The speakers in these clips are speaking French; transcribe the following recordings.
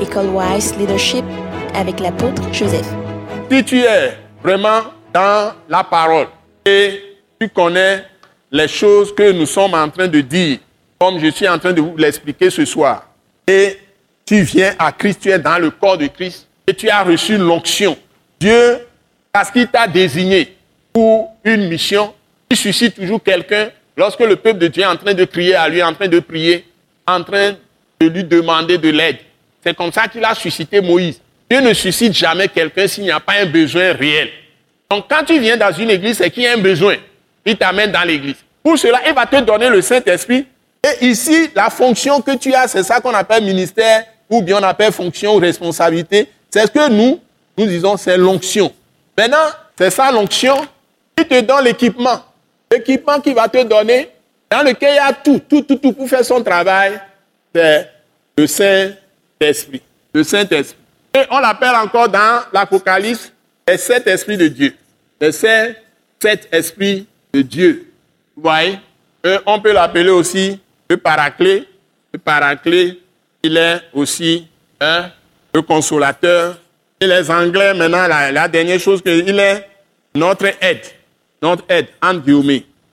École Wise Leadership avec l'apôtre Joseph. Si tu es vraiment dans la parole et tu connais les choses que nous sommes en train de dire, comme je suis en train de vous l'expliquer ce soir, et tu viens à Christ, tu es dans le corps de Christ, et tu as reçu l'onction. Dieu, parce qu'il t'a désigné pour une mission, il suscite toujours quelqu'un lorsque le peuple de Dieu est en train de crier à lui, en train de prier, en train de lui demander de l'aide. C'est comme ça qu'il a suscité Moïse. Dieu ne suscite jamais quelqu'un s'il n'y a pas un besoin réel. Donc quand tu viens dans une église, c'est qu'il y a un besoin. Il t'amène dans l'église. Pour cela, il va te donner le Saint-Esprit. Et ici, la fonction que tu as, c'est ça qu'on appelle ministère, ou bien on appelle fonction ou responsabilité. C'est ce que nous, nous disons, c'est l'onction. Maintenant, c'est ça l'onction. Il te donne l'équipement. L'équipement qu'il va te donner, dans lequel il y a tout, tout, tout, tout pour faire son travail, c'est le Saint-Esprit. Le Saint-Esprit. Et on l'appelle encore dans l'Apocalypse le Saint-Esprit de Dieu. Le Saint-Esprit de Dieu. Vous voyez? On peut l'appeler aussi le Paraclet. Le Paraclet, il est aussi hein, le consolateur. Et les Anglais, maintenant, la, dernière chose, il est notre aide. Notre aide, en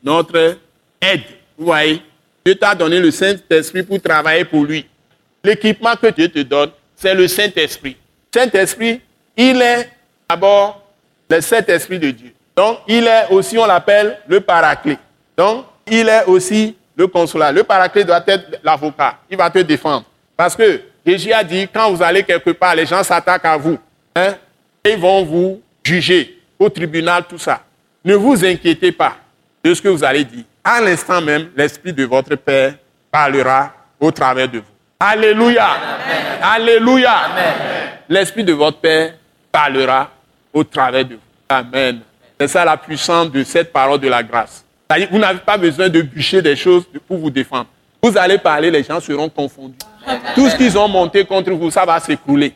Notre aide. Vous voyez? Dieu t'a donné le Saint-Esprit pour travailler pour lui. L'équipement que Dieu te donne, c'est le Saint-Esprit. Saint-Esprit, il est d'abord le Saint-Esprit de Dieu. Donc, il est aussi, on l'appelle le paraclet. Donc, il est aussi le consolateur. Le paraclet doit être l'avocat. Il va te défendre. Parce que Jésus a dit, quand vous allez quelque part, les gens s'attaquent à vous. Hein, ils vont vous juger au tribunal, tout ça. Ne vous inquiétez pas de ce que vous allez dire. À l'instant même, l'Esprit de votre Père parlera au travers de vous. Alléluia. Alléluia. L'Esprit de votre Père parlera au travers de vous. Amen. C'est ça la puissance de cette parole de la grâce. Vous n'avez pas besoin de bûcher des choses pour vous défendre. Vous allez parler, les gens seront confondus. Tout ce qu'ils ont monté contre vous, ça va s'écrouler.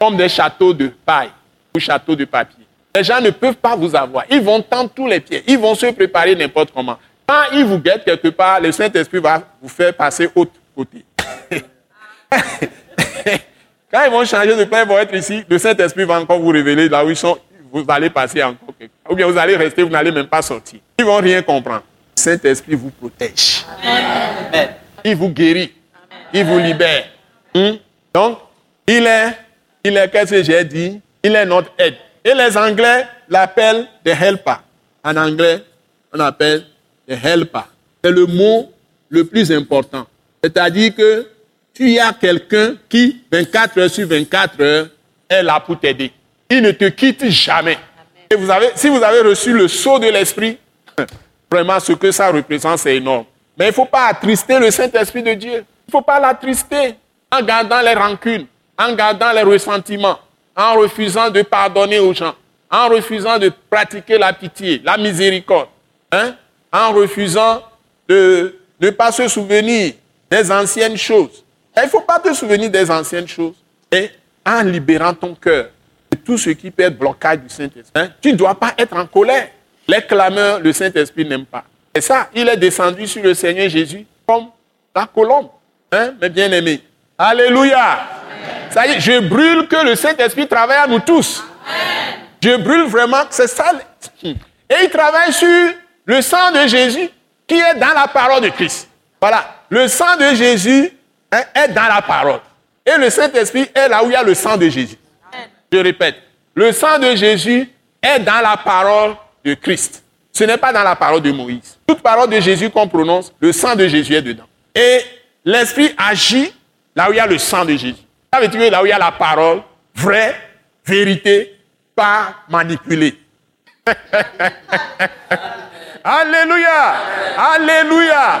Comme des châteaux de paille ou châteaux de papier. Les gens ne peuvent pas vous avoir. Ils vont tendre tous les pieds. Ils vont se préparer n'importe comment. Quand ils vous guettent quelque part, le Saint-Esprit va vous faire passer autre côté. Quand ils vont changer de plan, ils vont être ici, le Saint-Esprit va encore vous révéler là où ils sont. Vous allez passer encore quelque. Ou bien vous allez rester, vous n'allez même pas sortir. Ils ne vont rien comprendre. Le Saint-Esprit vous protège. Amen. Il vous guérit. Il vous libère. Hmm? Donc, il est, il est, qu'est-ce que j'ai dit? Il est notre aide. Et les Anglais l'appellent the helper. En anglais, on appelle the helper. C'est le mot le plus important. C'est-à-dire que tu as quelqu'un qui, 24 heures sur 24 heures, est là pour t'aider. Il ne te quitte jamais. Et vous avez, si vous avez reçu le sceau de l'Esprit, vraiment ce que ça représente, c'est énorme. Mais il ne faut pas attrister le Saint-Esprit de Dieu. Il ne faut pas l'attrister en gardant les rancunes, en gardant les ressentiments, en refusant de pardonner aux gens, en refusant de pratiquer la pitié, la miséricorde, hein? en refusant de ne pas se souvenir des anciennes choses. Il ne faut pas te souvenir des anciennes choses. Et en libérant ton cœur de tout ce qui peut être blocage du Saint-Esprit, hein, tu ne dois pas être en colère. Les clameurs, le Saint-Esprit n'aime pas. Et ça, il est descendu sur le Seigneur Jésus comme la colombe, hein, mes bien-aimés. Alléluia. Ça y est, je brûle que le Saint-Esprit travaille à nous tous. Je brûle vraiment, c'est ça. Et il travaille sur le sang de Jésus qui est dans la parole de Christ. Voilà. Le sang de Jésus hein, est dans la parole. Et le Saint-Esprit est là où il y a le sang de Jésus. Je répète, le sang de Jésus est dans la parole de Christ. Ce n'est pas dans la parole de Moïse. Toute parole de Jésus qu'on prononce, le sang de Jésus est dedans. Et l'Esprit agit là où il y a le sang de Jésus. Ça veut dire là où il y a la parole, vraie, vérité, pas manipulée. Alléluia! Alléluia!